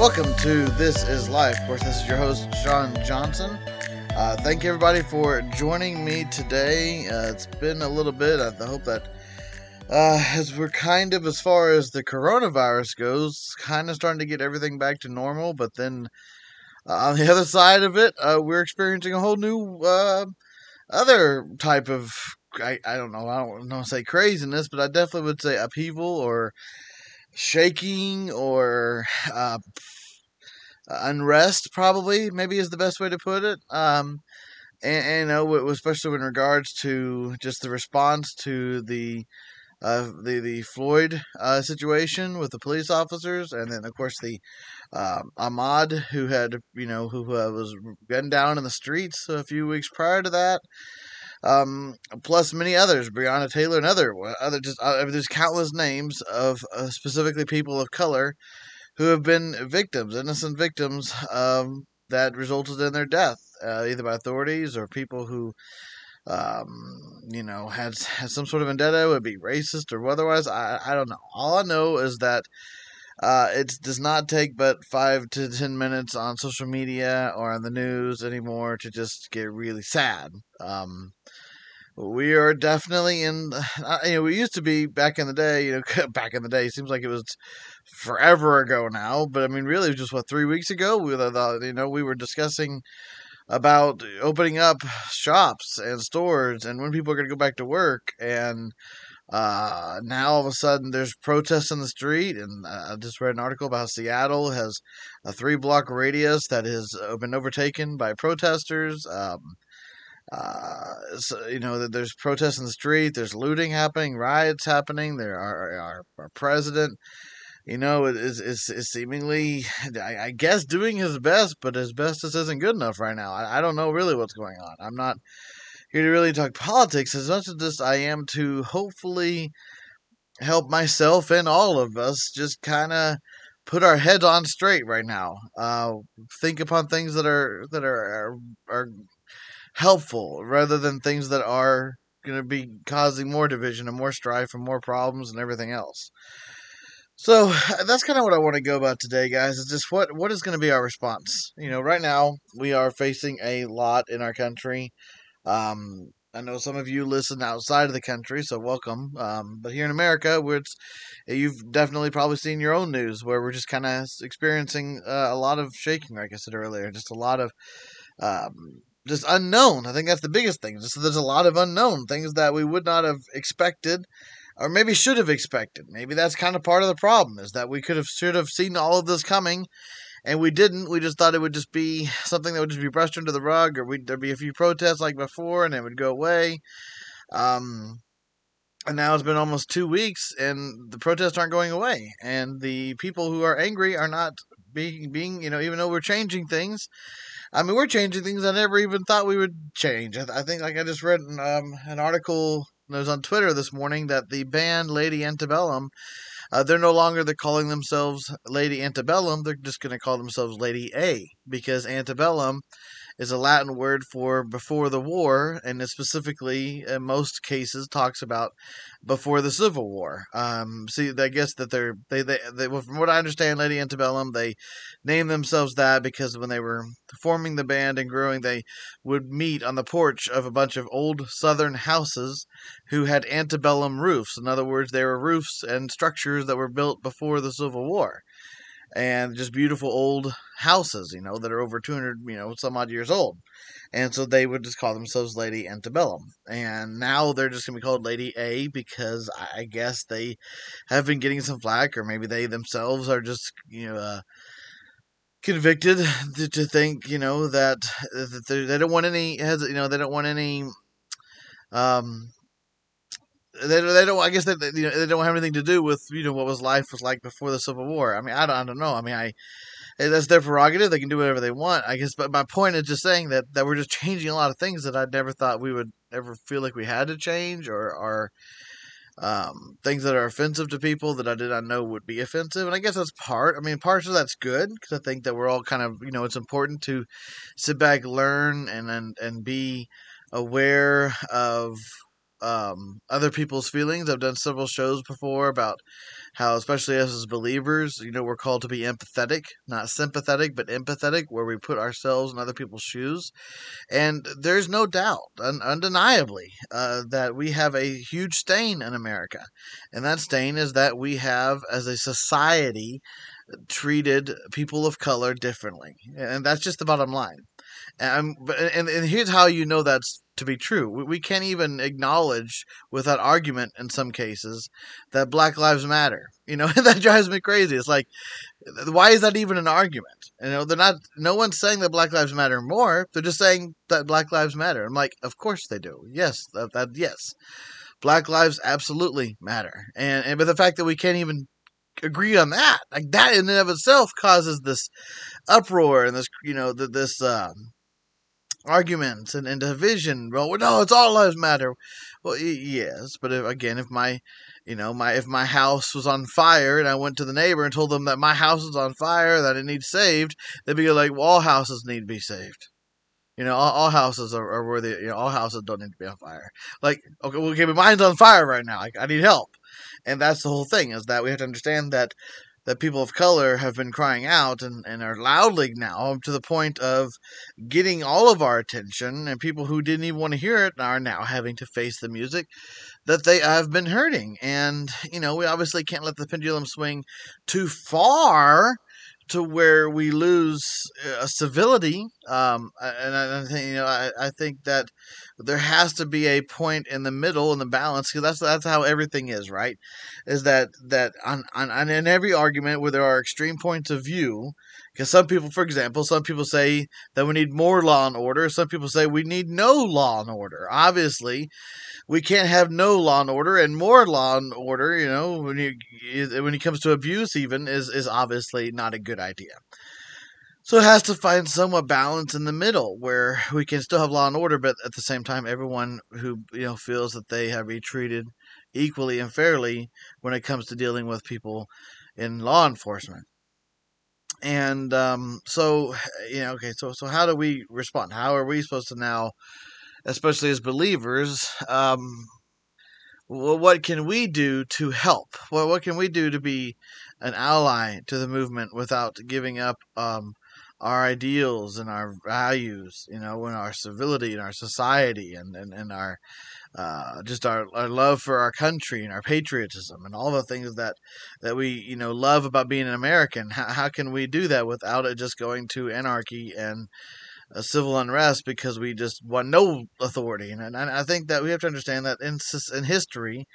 Welcome to This Is Life. Of course, this is your host, Sean Johnson. Uh, thank you, everybody, for joining me today. Uh, it's been a little bit. I hope that uh, as we're kind of, as far as the coronavirus goes, kind of starting to get everything back to normal, but then uh, on the other side of it, uh, we're experiencing a whole new uh, other type of I, I don't know I don't want to say craziness, but I definitely would say upheaval or shaking or uh, unrest. Probably maybe is the best way to put it. Um, and, and know, especially in regards to just the response to the uh, the the Floyd uh, situation with the police officers, and then of course the um, Ahmaud who had you know who uh, was gunned down in the streets a few weeks prior to that. Um, plus many others, Breonna Taylor and other other just uh, there's countless names of uh, specifically people of color who have been victims, innocent victims um, that resulted in their death, uh, either by authorities or people who um, you know, had, had some sort of vendetta, would be racist or otherwise. I, I don't know. All I know is that uh, it does not take but five to ten minutes on social media or on the news anymore to just get really sad. Um, we are definitely in. Uh, you know, we used to be back in the day. You know, back in the day, seems like it was forever ago now. But I mean, really, it was just what three weeks ago. We, you know, we were discussing about opening up shops and stores and when people are going to go back to work and uh, now all of a sudden there's protests in the street and uh, i just read an article about seattle has a three block radius that has been overtaken by protesters um, uh, so, you know there's protests in the street there's looting happening riots happening there are our, our president you know, is is, is seemingly, I, I, guess, doing his best, but his best just isn't good enough right now. I, I don't know really what's going on. I'm not here to really talk politics as much as this I am to hopefully help myself and all of us just kind of put our heads on straight right now. Uh, think upon things that are that are are, are helpful rather than things that are going to be causing more division and more strife and more problems and everything else. So that's kind of what I want to go about today, guys. Is just what what is going to be our response? You know, right now we are facing a lot in our country. Um, I know some of you listen outside of the country, so welcome. Um, but here in America, where it's you've definitely probably seen your own news where we're just kind of experiencing uh, a lot of shaking, like I said earlier, just a lot of um, just unknown. I think that's the biggest thing. Just there's a lot of unknown things that we would not have expected or maybe should have expected. Maybe that's kind of part of the problem is that we could have should have seen all of this coming and we didn't. We just thought it would just be something that would just be brushed under the rug or we'd, there'd be a few protests like before and it would go away. Um, and now it's been almost two weeks and the protests aren't going away and the people who are angry are not being being you know even though we're changing things I mean, we're changing things I never even thought we would change. I, I think, like I just read um, an article that was on Twitter this morning that the band Lady Antebellum, uh, they're no longer they're calling themselves Lady Antebellum. They're just going to call themselves Lady A because Antebellum is a Latin word for before the war, and specifically, in most cases, talks about before the Civil War. Um, see, I guess that they're they, they they from what I understand, Lady Antebellum, they named themselves that because when they were forming the band and growing, they would meet on the porch of a bunch of old Southern houses who had antebellum roofs. In other words, they were roofs and structures that were built before the Civil War and just beautiful old houses, you know, that are over 200, you know, some odd years old. And so they would just call themselves Lady Antebellum. And now they're just going to be called Lady A because I guess they have been getting some flack, or maybe they themselves are just, you know, uh, convicted to, to, think, you know, that, that they don't want any, you know, they don't want any, um, they, they don't. I guess they, you know, they don't have anything to do with you know what was life was like before the Civil War. I mean, I don't, I don't know. I mean, I that's their prerogative. They can do whatever they want. I guess. But my point is just saying that that we're just changing a lot of things that I never thought we would ever feel like we had to change, or are um, things that are offensive to people that I did not know would be offensive. And I guess that's part. I mean, part of that's good because I think that we're all kind of you know it's important to sit back, learn, and and and be aware of um, other people's feelings. I've done several shows before about how, especially us as believers, you know, we're called to be empathetic, not sympathetic, but empathetic, where we put ourselves in other people's shoes. And there's no doubt, un- undeniably, uh, that we have a huge stain in America. And that stain is that we have, as a society, treated people of color differently. And that's just the bottom line. And, and, and here's how you know that's to be true. We, we can't even acknowledge without argument in some cases that Black Lives Matter. You know, that drives me crazy. It's like, why is that even an argument? You know, they're not, no one's saying that Black Lives Matter more. They're just saying that Black Lives Matter. I'm like, of course they do. Yes, that, that yes. Black lives absolutely matter. And, and but the fact that we can't even agree on that. Like that in and of itself causes this uproar and this, you know, this um, arguments and, and division. Well, no, it's all lives matter. Well, yes, but if, again, if my, you know, my if my house was on fire and I went to the neighbor and told them that my house is on fire, that it needs saved, they'd be like, well, all houses need to be saved. You know, all, all houses are, are worthy. You know, all houses don't need to be on fire. Like, okay, well, okay, but mine's on fire right now. Like, I need help and that's the whole thing is that we have to understand that that people of color have been crying out and, and are loudly now to the point of getting all of our attention and people who didn't even want to hear it are now having to face the music that they have been hurting. And you know we obviously can't let the pendulum swing too far to where we lose uh, civility. Um, and I, I, think you know I, I think that there has to be a point in the middle in the balance because that's that's how everything is, right? Is that that on, on, on in every argument where there are extreme points of view, because some people, for example, some people say that we need more law and order. Some people say we need no law and order. Obviously, we can't have no law and order and more law and order. You know, when you when it comes to abuse, even is is obviously not a good idea. So it has to find somewhat balance in the middle where we can still have law and order, but at the same time, everyone who you know feels that they have been treated equally and fairly when it comes to dealing with people in law enforcement. And um, so, you know, okay, so so how do we respond? How are we supposed to now especially as believers, um, what can we do to help? Well, what can we do to be an ally to the movement without giving up um, our ideals and our values, you know, and our civility and our society and, and, and our uh, just our, our love for our country and our patriotism and all the things that that we you know love about being an American. How, how can we do that without it just going to anarchy and a civil unrest because we just want no authority. And, and I think that we have to understand that in, in history,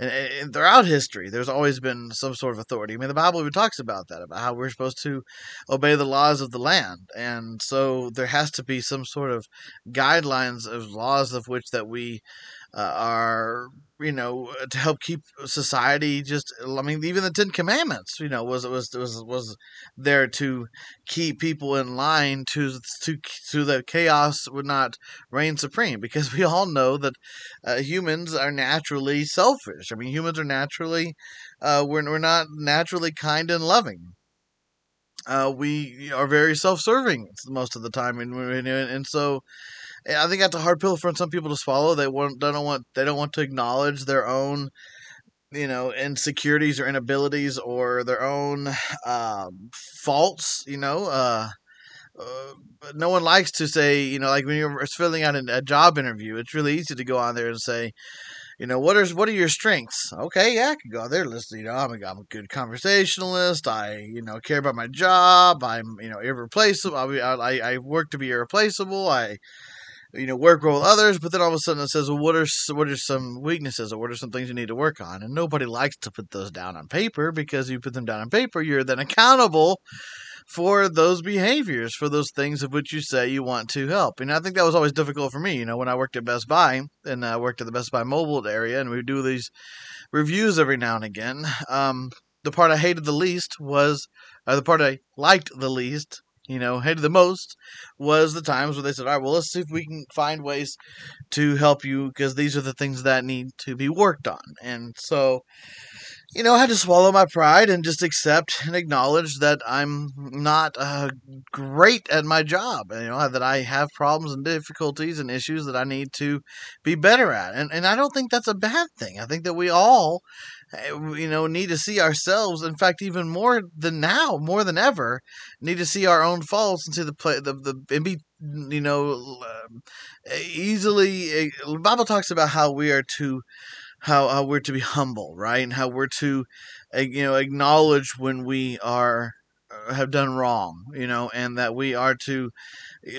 and, and, throughout history, there's always been some sort of authority. I mean, the Bible even talks about that, about how we're supposed to obey the laws of the land. And so there has to be some sort of guidelines of laws of which that we uh, are you know to help keep society just i mean even the 10 commandments you know was was was was there to keep people in line to to so that chaos would not reign supreme. Because we all know that uh, humans are naturally selfish. I mean humans are naturally uh, we're, we're not naturally kind and loving. Uh, we are very self-serving most of the time and, and, and so I think that's a hard pill for some people to swallow. They want they don't want they don't want to acknowledge their own you know insecurities or inabilities or their own um, faults. You know. Uh, uh, no one likes to say, you know, like when you're filling out a, job interview, it's really easy to go on there and say, you know, what are what are your strengths? Okay, yeah, I can go there. Listen, you know, I'm a, I'm a good conversationalist. I, you know, care about my job. I'm, you know, irreplaceable. I, I, I work to be irreplaceable. I, you know work well with others but then all of a sudden it says well what are what are some weaknesses or what are some things you need to work on? And nobody likes to put those down on paper because you put them down on paper you're then accountable for those behaviors for those things of which you say you want to help. And i think that was always difficult for me you know when i worked at best buy and i worked at the best buy mobile area and we do these reviews every now and again um, the part i hated the least was uh, the part i liked the least you know, hated the most was the times where they said, all right, well, let's see if we can find ways to help you because these are the things that need to be worked on. And so, you know, I had to swallow my pride and just accept and acknowledge that I'm not uh, great at my job. You know, that I have problems and difficulties and issues that I need to be better at. And, and I don't think that's a bad thing. I think that we all, Eh, you know, need to see ourselves. In fact, even more than now, more than ever, need to see our own faults and see the play, the, the, and be, you know, um, eh, easily. Eh, the Bible talks about how we are to how, how we're to be humble, right? And how we're to, eh, you know, acknowledge when we are have done wrong, you know, and that we are to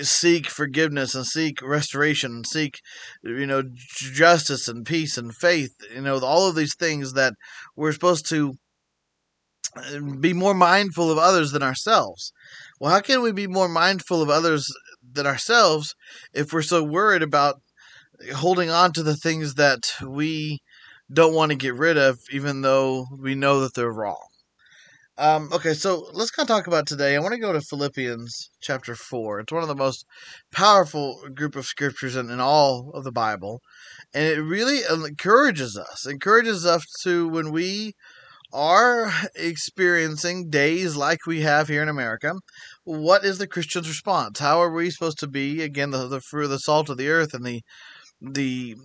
seek forgiveness and seek restoration and seek, you know, justice and peace and faith, you know, all of these things that we're supposed to uh, be more mindful of others than ourselves. Well, how can we be more mindful of others than ourselves if we're so worried about holding on to the things that we don't want to get rid of, even though we know that they're wrong. Um, okay, so let's kind of talk about today. I want to go to Philippians chapter 4. It's one of the most powerful group of scriptures in, in all of the Bible. And it really encourages us, encourages us to when we are experiencing days like we have here in America, what is the Christian's response? How are we supposed to be again the the fruit, the salt of the earth, and the the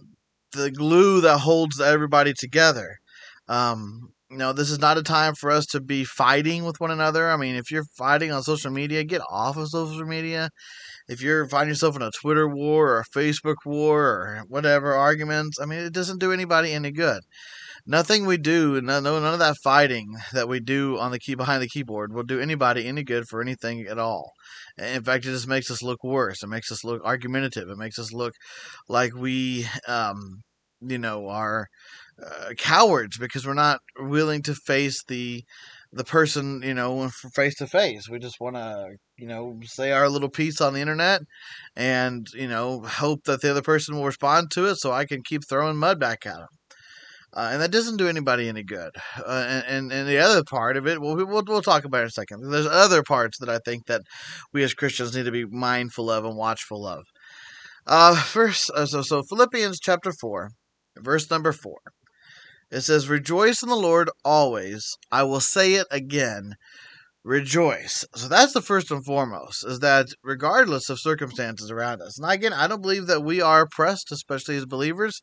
the glue that holds everybody together. Um, you know, this is not a time for us to be fighting with one another. I mean, if you're fighting on social media, get off of social media. If you're finding yourself in a Twitter war or a Facebook war or whatever arguments, I mean, it doesn't do anybody any good. Nothing we do, none, none of that fighting that we do on the key behind the keyboard will do anybody any good for anything at all. In fact, it just makes us look worse. It makes us look argumentative. It makes us look like we, um, you know, are uh, cowards because we're not willing to face the the person, you know, face to face. We just want to, you know, say our little piece on the internet and, you know, hope that the other person will respond to it so I can keep throwing mud back at them. Uh, and that doesn't do anybody any good. Uh, and, and, the other part of it, we'll, we'll we'll talk about in a second. There's other parts that I think that we as Christians need to be mindful of and watchful of. Uh, first, uh, so so Philippians chapter four, verse number four. It says, "Rejoice in the Lord always. I will say it again rejoice. So that's the first and foremost, is that regardless of circumstances around us. And again, I don't believe that we are oppressed, especially as believers.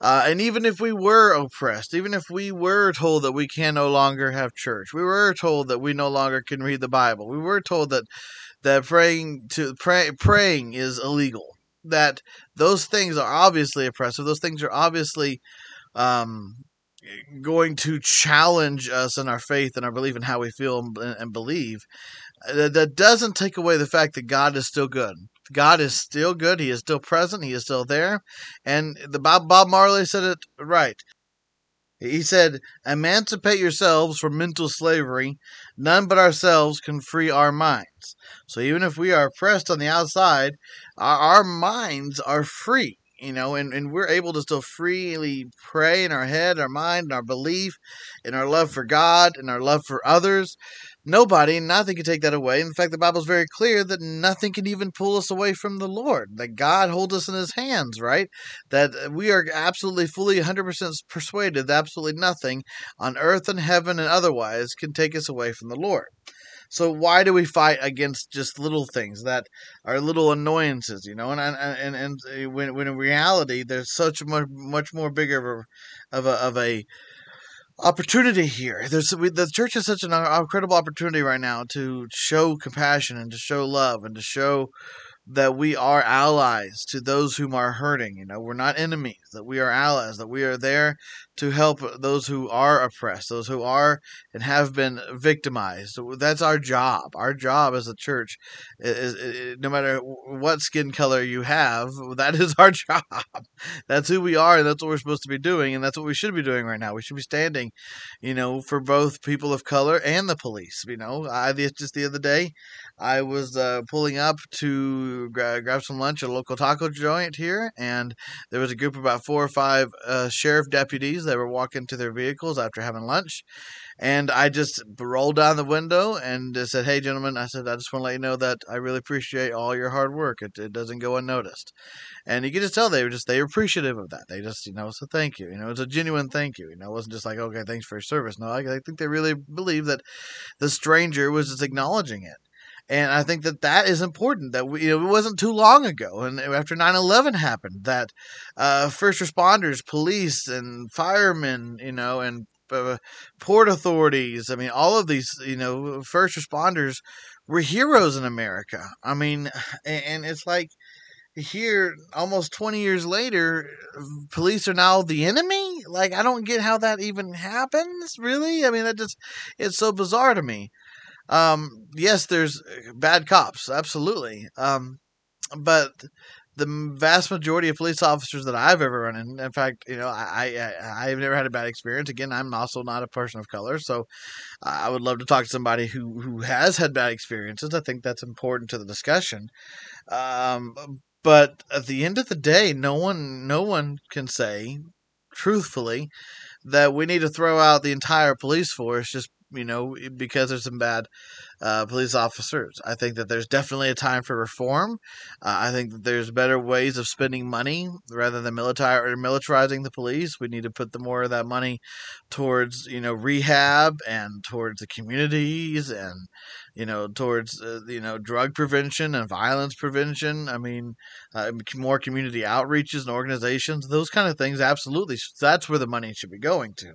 Uh, and even if we were oppressed, even if we were told that we can no longer have church, we were told that we no longer can read the Bible, we were told that that praying to pray, praying is illegal. That those things are obviously oppressive. Those things are obviously um, going to challenge us in our faith and our belief in how we feel and, and believe, uh, that doesn't take away the fact that God is still good. God is still good. He is still present. He is still there. And the Bob, Bob Marley said it right. He said, Emancipate yourselves from mental slavery. None but ourselves can free our minds. So even if we are oppressed on the outside, our, our minds are free you know, and, and we're able to still freely pray in our head, our mind, and our belief, in our love for God, and our love for others. Nobody, nothing can take that away. In fact, the Bible is very clear that nothing can even pull us away from the Lord. That God holds us in His hands, right? That we are absolutely, fully, 100% persuaded that absolutely nothing on earth and heaven and otherwise can take us away from the Lord. So why do we fight against just little things that are little annoyances, you know? And and and, and uh, when when in reality there's such much much more bigger of a of a opportunity here. There's we, the church has such an incredible opportunity right now to show compassion and to show love and to show that we are allies to those whom are hurting. You know, we're not enemies, that we are allies, that we are there to help those who are oppressed, those who are and have been victimized. That's our job. Our job as a church is, is no matter what skin color you have, that is our job. That's who we are, and that's what we're supposed to be doing, and that's what we should be doing right now. We should be standing, you know, for both people of color and the police. You know, I just the other day, I was uh, pulling up to gra- grab some lunch at a local taco joint here, and there was a group of about four or five uh, sheriff deputies that were walking to their vehicles after having lunch. And I just rolled down the window and said, Hey, gentlemen, I said, I just want to let you know that I really appreciate all your hard work. It, it doesn't go unnoticed. And you could just tell they were just, they were appreciative of that. They just, you know, so thank you. You know, it's a genuine thank you. You know, it wasn't just like, okay, thanks for your service. No, I, I think they really believe that the stranger was just acknowledging it. And I think that that is important. That we, you know, it wasn't too long ago, and after 9/11 happened, that uh, first responders, police, and firemen, you know, and uh, port authorities. I mean, all of these, you know, first responders were heroes in America. I mean, and it's like here, almost 20 years later, police are now the enemy. Like, I don't get how that even happens, really. I mean, that just, it's so bizarre to me. Um, yes, there's bad cops, absolutely. Um, but the vast majority of police officers that I've ever run in, in fact, you know, I, I I've never had a bad experience. Again, I'm also not a person of color, so I would love to talk to somebody who who has had bad experiences. I think that's important to the discussion. Um, but at the end of the day, no one no one can say truthfully that we need to throw out the entire police force just you know, because there's some bad uh, police officers. I think that there's definitely a time for reform. Uh, I think that there's better ways of spending money rather than military or militarizing the police. We need to put the more of that money towards you know rehab and towards the communities and you know towards uh, you know drug prevention and violence prevention. I mean, uh, more community outreaches and organizations. Those kind of things. Absolutely, that's where the money should be going to.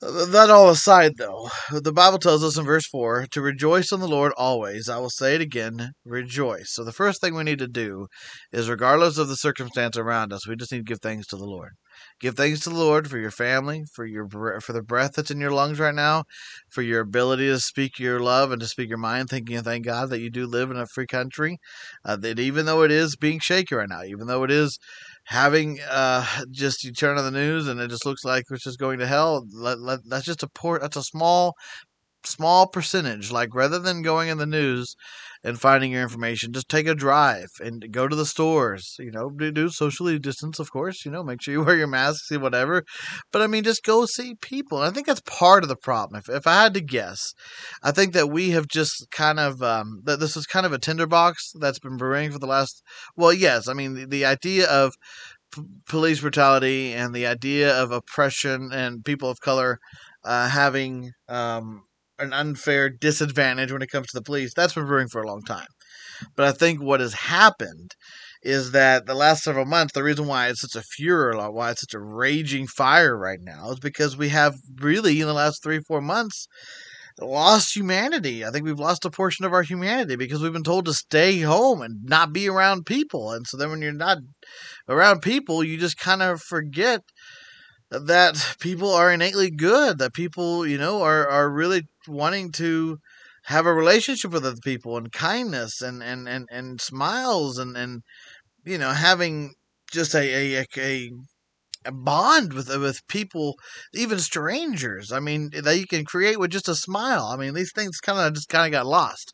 That all aside, though, the Bible tells us in verse 4 to rejoice in the Lord always. I will say it again, rejoice. So, the first thing we need to do is, regardless of the circumstance around us, we just need to give thanks to the Lord. Give thanks to the Lord for your family, for your for the breath that's in your lungs right now, for your ability to speak your love and to speak your mind. Thanking and thank God that you do live in a free country. Uh, that even though it is being shaky right now, even though it is having uh, just you turn on the news and it just looks like it's just going to hell. Let, let, that's just a poor. That's a small small percentage. Like rather than going in the news and finding your information, just take a drive and go to the stores. You know, do socially distance, of course. You know, make sure you wear your mask, see whatever. But I mean, just go see people. And I think that's part of the problem. If if I had to guess, I think that we have just kind of um, that this is kind of a tinderbox that's been brewing for the last. Well, yes, I mean the, the idea of police brutality and the idea of oppression and people of color uh, having um, an unfair disadvantage when it comes to the police. That's been brewing for a long time. But I think what has happened is that the last several months, the reason why it's such a furor, why it's such a raging fire right now, is because we have really, in the last three, four months, lost humanity. I think we've lost a portion of our humanity because we've been told to stay home and not be around people. And so then when you're not around people, you just kind of forget that people are innately good, that people, you know, are, are really wanting to have a relationship with other people and kindness and, and, and, and smiles and, and, you know, having just a, a, a, a bond with with people, even strangers. I mean, that you can create with just a smile. I mean, these things kind of just kind of got lost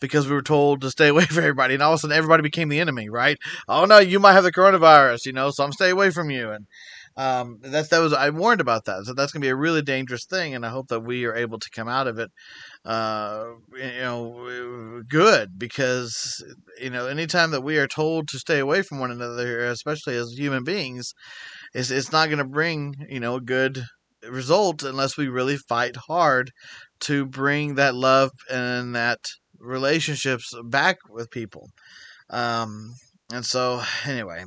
because we were told to stay away from everybody, and all of a sudden everybody became the enemy, right? Oh no, you might have the coronavirus, you know, so I'm stay away from you, and um, that was I warned about that. So that's going to be a really dangerous thing, and I hope that we are able to come out of it, uh, you know, good because you know anytime that we are told to stay away from one another, especially as human beings, it's it's not going to bring you know a good result unless we really fight hard to bring that love and that relationships back with people. Um, and so, anyway,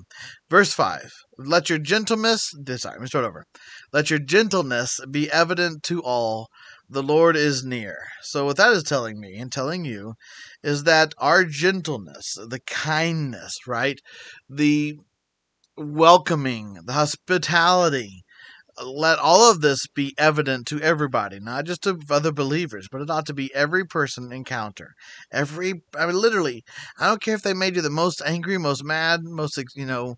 verse 5 Let your gentleness, sorry, let me start over. Let your gentleness be evident to all. The Lord is near. So, what that is telling me and telling you is that our gentleness, the kindness, right? The welcoming, the hospitality, let all of this be evident to everybody, not just to other believers, but it ought to be every person encounter. Every, I mean, literally, I don't care if they made you the most angry, most mad, most, you know,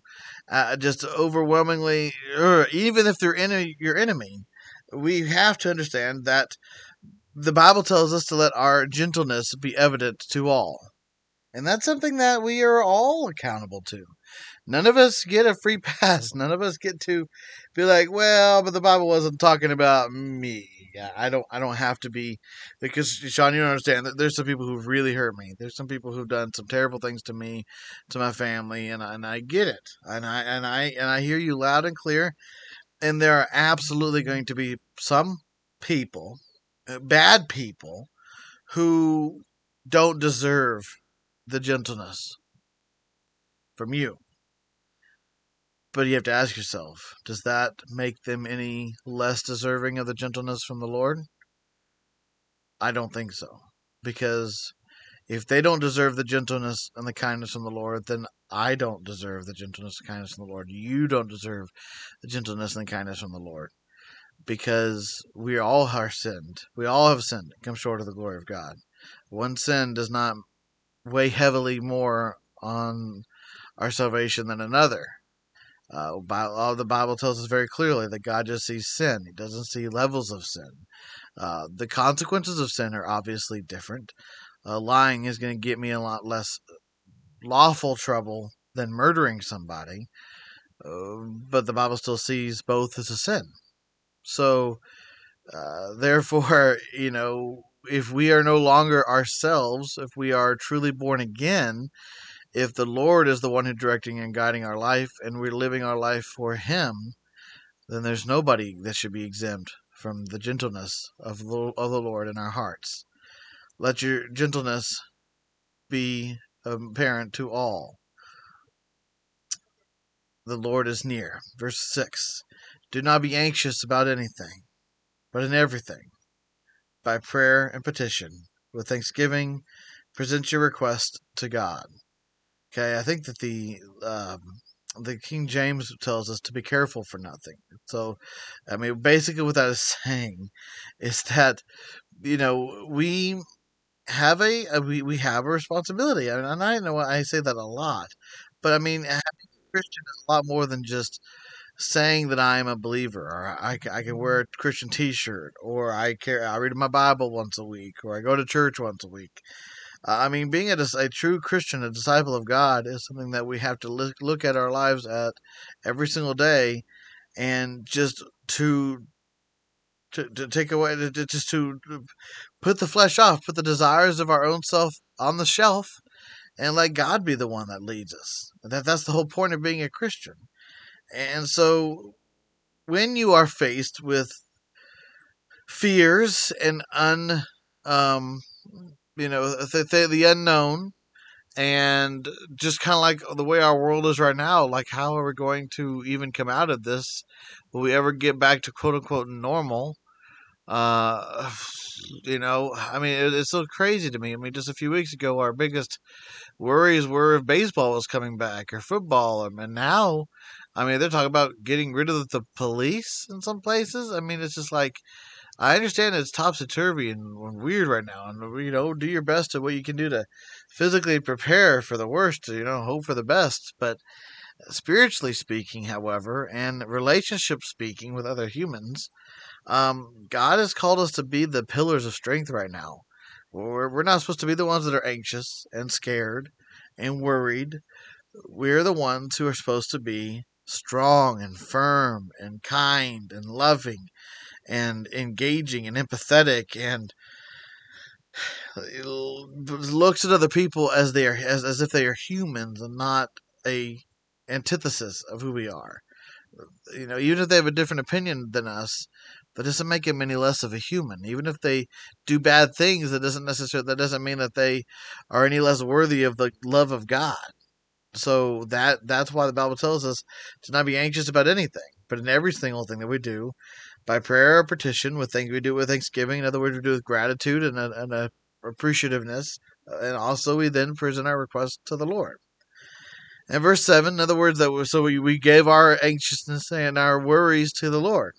uh, just overwhelmingly, or even if they're in your enemy, we have to understand that the Bible tells us to let our gentleness be evident to all. And that's something that we are all accountable to. None of us get a free pass. None of us get to be like, well, but the Bible wasn't talking about me. I don't I don't have to be because Sean, you don't understand. There's some people who've really hurt me. There's some people who've done some terrible things to me, to my family, and and I get it. And I and I and I hear you loud and clear. And there are absolutely going to be some people, uh, bad people, who don't deserve the gentleness from you. But you have to ask yourself does that make them any less deserving of the gentleness from the Lord? I don't think so. Because if they don't deserve the gentleness and the kindness from the Lord, then I don't deserve the gentleness and kindness from the Lord. You don't deserve the gentleness and the kindness from the Lord. Because we all are sinned. We all have sinned and come short of the glory of God. One sin does not weigh heavily more on our salvation than another. Uh, Bible, the Bible tells us very clearly that God just sees sin. He doesn't see levels of sin. Uh, the consequences of sin are obviously different. Uh, lying is going to get me a lot less lawful trouble than murdering somebody, uh, but the Bible still sees both as a sin. So, uh, therefore, you know, if we are no longer ourselves, if we are truly born again, if the Lord is the one who's directing and guiding our life and we're living our life for Him, then there's nobody that should be exempt from the gentleness of the, of the Lord in our hearts. Let your gentleness be apparent to all. The Lord is near. Verse 6 Do not be anxious about anything, but in everything, by prayer and petition, with thanksgiving, present your request to God. Okay, I think that the um, the King James tells us to be careful for nothing. So, I mean, basically, what that is saying is that you know we have a, a we, we have a responsibility, and, and I know I say that a lot, but I mean, having a Christian is a lot more than just saying that I am a believer, or I, I can wear a Christian T-shirt, or I care I read my Bible once a week, or I go to church once a week. I mean, being a, a true Christian, a disciple of God, is something that we have to look, look at our lives at every single day, and just to to, to take away, to, just to put the flesh off, put the desires of our own self on the shelf, and let God be the one that leads us. That that's the whole point of being a Christian. And so, when you are faced with fears and un um, you know, the, the unknown, and just kind of like the way our world is right now. Like, how are we going to even come out of this? Will we ever get back to quote unquote normal? Uh, you know, I mean, it, it's so crazy to me. I mean, just a few weeks ago, our biggest worries were if baseball was coming back or football, and now, I mean, they're talking about getting rid of the police in some places. I mean, it's just like I understand it's topsy turvy and weird right now, and you know, do your best at what you can do to physically prepare for the worst, you know, hope for the best. But spiritually speaking, however, and relationship speaking with other humans, um, God has called us to be the pillars of strength right now. We're, we're not supposed to be the ones that are anxious and scared and worried. We're the ones who are supposed to be strong and firm and kind and loving and engaging and empathetic and looks at other people as they are as, as if they are humans and not a antithesis of who we are. You know even if they have a different opinion than us that doesn't make them any less of a human. Even if they do bad things that doesn't necessarily that doesn't mean that they are any less worthy of the love of god. So that that's why the bible tells us to not be anxious about anything but in every single thing that we do by prayer or petition with things we do with thanksgiving. In other words, we do with gratitude and a, and a appreciativeness, uh, and also we then present our request to the Lord. And verse seven, in other words, that so we, we gave our anxiousness and our worries to the Lord.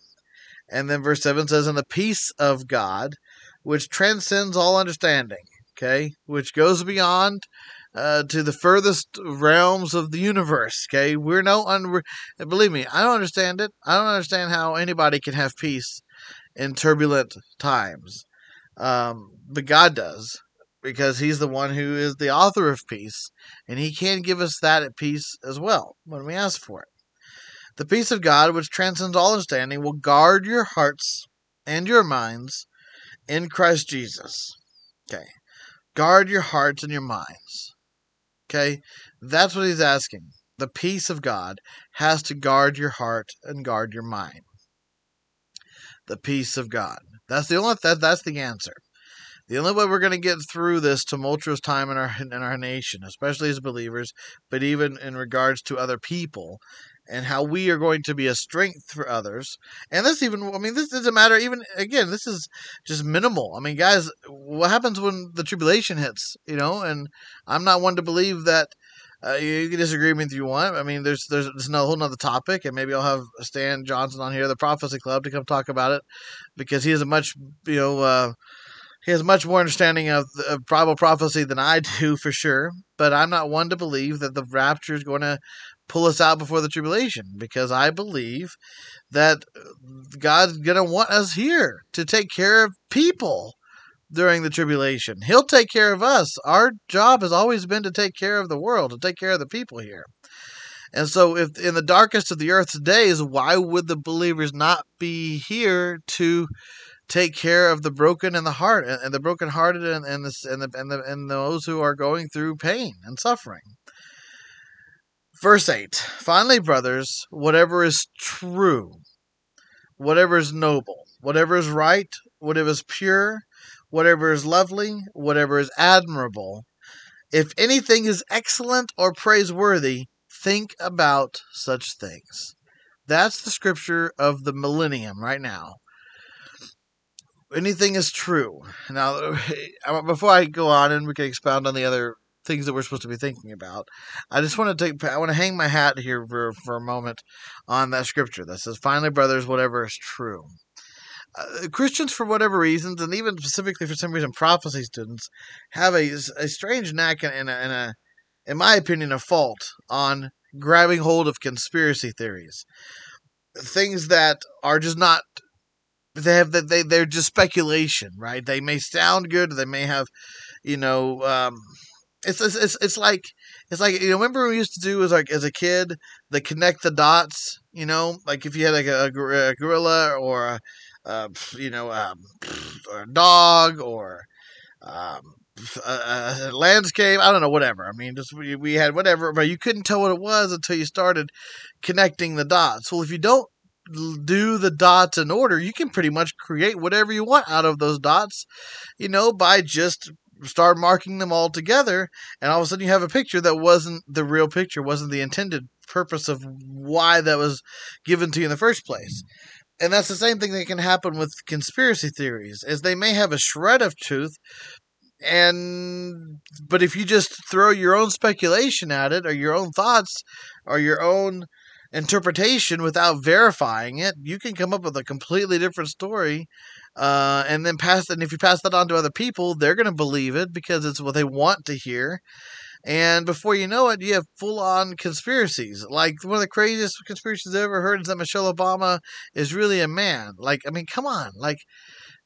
And then verse seven says, "And the peace of God, which transcends all understanding." Okay, which goes beyond uh, to the furthest realms of the universe. Okay, we're no un- believe me, I don't understand it. I don't understand how anybody can have peace in turbulent times, um, but God does. because he's the one who is the author of peace, and he can give us that at peace as well when we ask for it. The peace of God, which transcends all understanding, will guard your hearts and your minds in Christ Jesus. Okay. Guard your hearts and your minds. Okay. That's what he's asking. The peace of God has to guard your heart and guard your mind. The peace of God. That's the only that, that's the answer. The only way we're going to get through this tumultuous time in our in our nation, especially as believers, but even in regards to other people, and how we are going to be a strength for others. And this even, I mean, this doesn't matter. Even again, this is just minimal. I mean, guys, what happens when the tribulation hits? You know, and I'm not one to believe that. Uh, you can disagree with me if you want. I mean, there's there's, there's a whole nother topic, and maybe I'll have Stan Johnson on here, the Prophecy Club, to come talk about it because he has a much you know uh, he has much more understanding of, of Bible prophecy than I do for sure. But I'm not one to believe that the rapture is going to pull us out before the tribulation because I believe that God's going to want us here to take care of people during the tribulation. He'll take care of us. Our job has always been to take care of the world, to take care of the people here. And so, if in the darkest of the earth's days, why would the believers not be here to take care of the broken and the heart and, the brokenhearted and, and, the, and, the, and, the, and those who are going through pain and suffering? Verse 8 Finally, brothers, whatever is true, whatever is noble, whatever is right, whatever is pure, whatever is lovely, whatever is admirable, if anything is excellent or praiseworthy, think about such things. That's the scripture of the millennium right now. Anything is true. Now, before I go on and we can expound on the other things that we're supposed to be thinking about. I just want to take I want to hang my hat here for for a moment on that scripture that says, "Finally, brothers, whatever is true." Uh, Christians, for whatever reasons, and even specifically for some reason, prophecy students have a, a strange knack and, a, a, in my opinion, a fault on grabbing hold of conspiracy theories, things that are just not they have that they they're just speculation, right? They may sound good, they may have, you know, um, it's, it's it's like it's like you know remember we used to do as like as a kid the connect the dots you know? Like if you had like a, a gorilla or a, you know um, or a dog or um, a, a, landscape I don't know whatever. I mean just we, we had whatever but you couldn't tell what it was until you started connecting the dots. Well if you don't do the dots in order you can pretty much create whatever you want out of those dots you know by just start marking them all together, and all of a sudden you have a picture that wasn't the real picture, wasn't the intended purpose of why that was given to you in the first place. And that's the same thing that can happen with conspiracy theories, is they may have a shred of truth, and but if you just throw your own speculation at it, or your own thoughts, or your own interpretation without verifying it, you can come up with a completely different story. Uh, and then pass, and if you pass that on to other people, they're going to believe it because it's what they want to hear. And before you know it, you have full on conspiracies. Like one of the craziest conspiracies I've ever heard is that Michelle Obama is really a man. Like, I mean, come on. Like,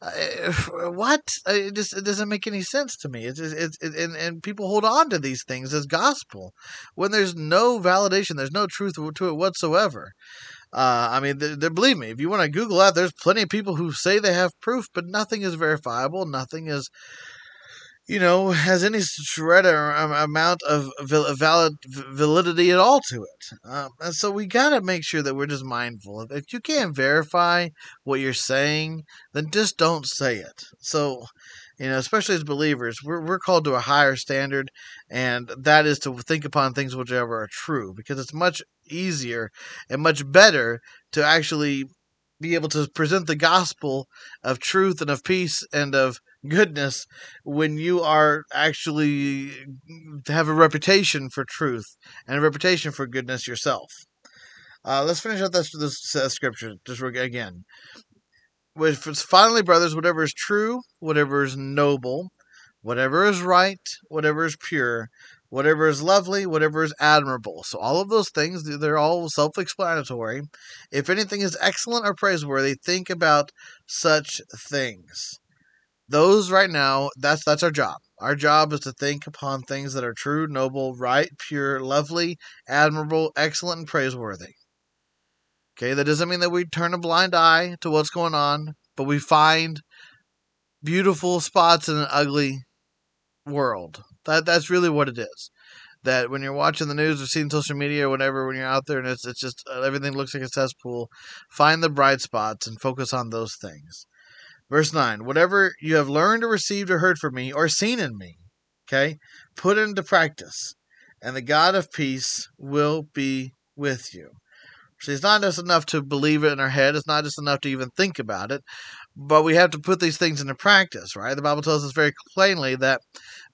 uh, what? It just it doesn't make any sense to me. It's, it's, it, and, and people hold on to these things as gospel when there's no validation, there's no truth to it whatsoever. Uh, I mean, believe me, if you want to Google that, there's plenty of people who say they have proof, but nothing is verifiable. Nothing is you know, has any shred or amount of valid validity at all to it. Um, and so we got to make sure that we're just mindful. If you can't verify what you're saying, then just don't say it. So, you know, especially as believers, we're, we're called to a higher standard, and that is to think upon things whichever are true, because it's much easier and much better to actually be able to present the gospel of truth and of peace and of goodness when you are actually have a reputation for truth and a reputation for goodness yourself. Uh, let's finish up this, this uh, scripture just again. Which finally, brothers, whatever is true, whatever is noble, whatever is right, whatever is pure, whatever is lovely, whatever is admirable. So all of those things, they're all self-explanatory. If anything is excellent or praiseworthy, think about such things. Those right now, that's that's our job. Our job is to think upon things that are true, noble, right, pure, lovely, admirable, excellent, and praiseworthy. Okay, that doesn't mean that we turn a blind eye to what's going on, but we find beautiful spots in an ugly world. That that's really what it is. That when you're watching the news or seeing social media or whatever, when you're out there and it's it's just uh, everything looks like a cesspool, find the bright spots and focus on those things. Verse 9, whatever you have learned or received or heard from me or seen in me, okay, put into practice, and the God of peace will be with you. See, it's not just enough to believe it in our head. It's not just enough to even think about it, but we have to put these things into practice, right? The Bible tells us very plainly that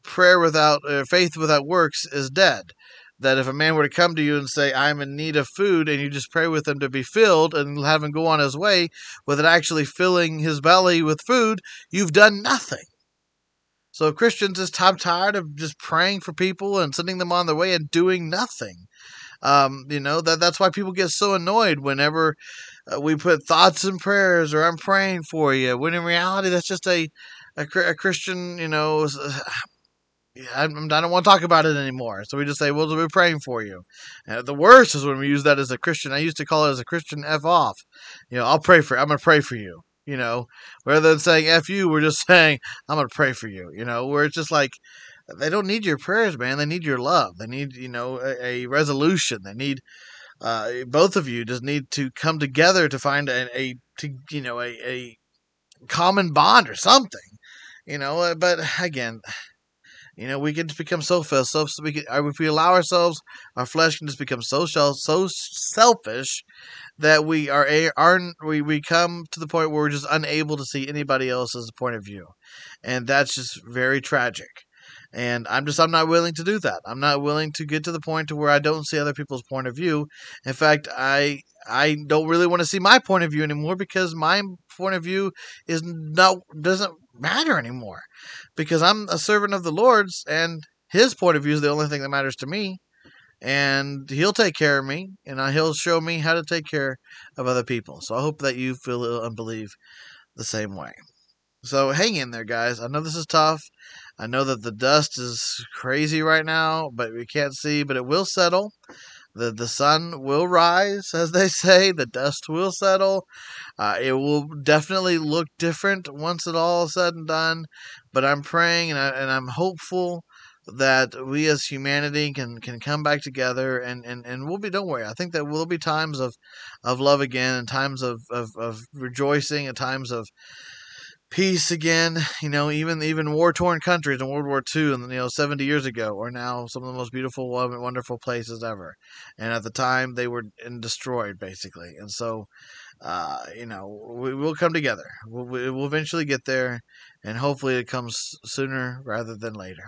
prayer without uh, faith without works is dead. That if a man were to come to you and say, I'm in need of food, and you just pray with him to be filled and have him go on his way without actually filling his belly with food, you've done nothing. So Christians just I'm tired of just praying for people and sending them on their way and doing nothing. Um, you know that that's why people get so annoyed whenever uh, we put thoughts and prayers or I'm praying for you. When in reality, that's just a a, a Christian, you know. I don't want to talk about it anymore. So we just say, well, we're praying for you. And the worst is when we use that as a Christian. I used to call it as a Christian F off. You know, I'll pray for. I'm to pray for you. You know, rather than saying F you, we're just saying, I'm to pray for you. You know, where it's just like, they don't need your prayers, man. They need your love. They need, you know, a, a resolution. They need, uh, both of you just need to come together to find a, a to, you know, a, a common bond or something, you know. Uh, but again, you know, we can just become so so we can, uh, if we allow ourselves, our flesh can just become so so selfish that we are a are we we come to the point where we're just unable to see anybody else's point of view, and that's just very tragic and i'm just i'm not willing to do that. I'm not willing to get to the point to where i don't see other people's point of view. In fact i i don't really want to see my point of view anymore because my point of view is not doesn't matter anymore. Because i'm a servant of the lord's and his point of view is the only thing that matters to me. And he'll take care of me and he'll show me how to take care of other people. So i hope that you feel and believe the same way. So hang in there guys. I know this is tough I know that the dust is crazy right now, but we can't see, but it will settle. The, the sun will rise, as they say. The dust will settle. Uh, it will definitely look different once it all is said and done. But I'm praying and, I, and I'm hopeful that we as humanity can, can come back together and, and, and we'll be don't worry i think that will be times of, of love again and times of, of, of rejoicing and times of peace again. You know, even even war torn countries in World War II and you know 70 years ago are now some of the most beautiful, wonderful places ever. And at the time, they were destroyed basically. And so, uh, you know, we will come together. We'll, we'll eventually get there, and hopefully, it comes sooner rather than later.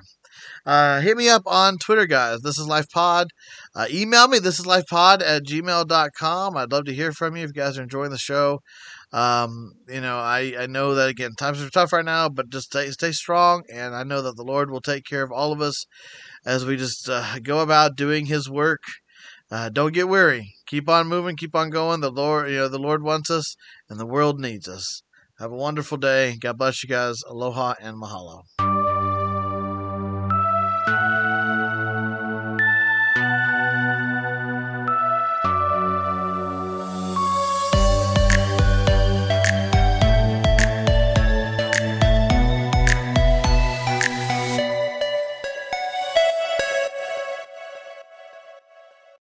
Uh, hit me up on Twitter, guys. This is Life Pod. Uh, email me. This is lifepod at gmail.com. I'd love to hear from you if you guys are enjoying the show. Um, you know, I, I know that again, times are tough right now, but just stay, stay strong. And I know that the Lord will take care of all of us as we just uh, go about doing His work. Uh, don't get weary. Keep on moving. Keep on going. The Lord, you know, the Lord wants us, and the world needs us. Have a wonderful day. God bless you guys. Aloha and mahalo.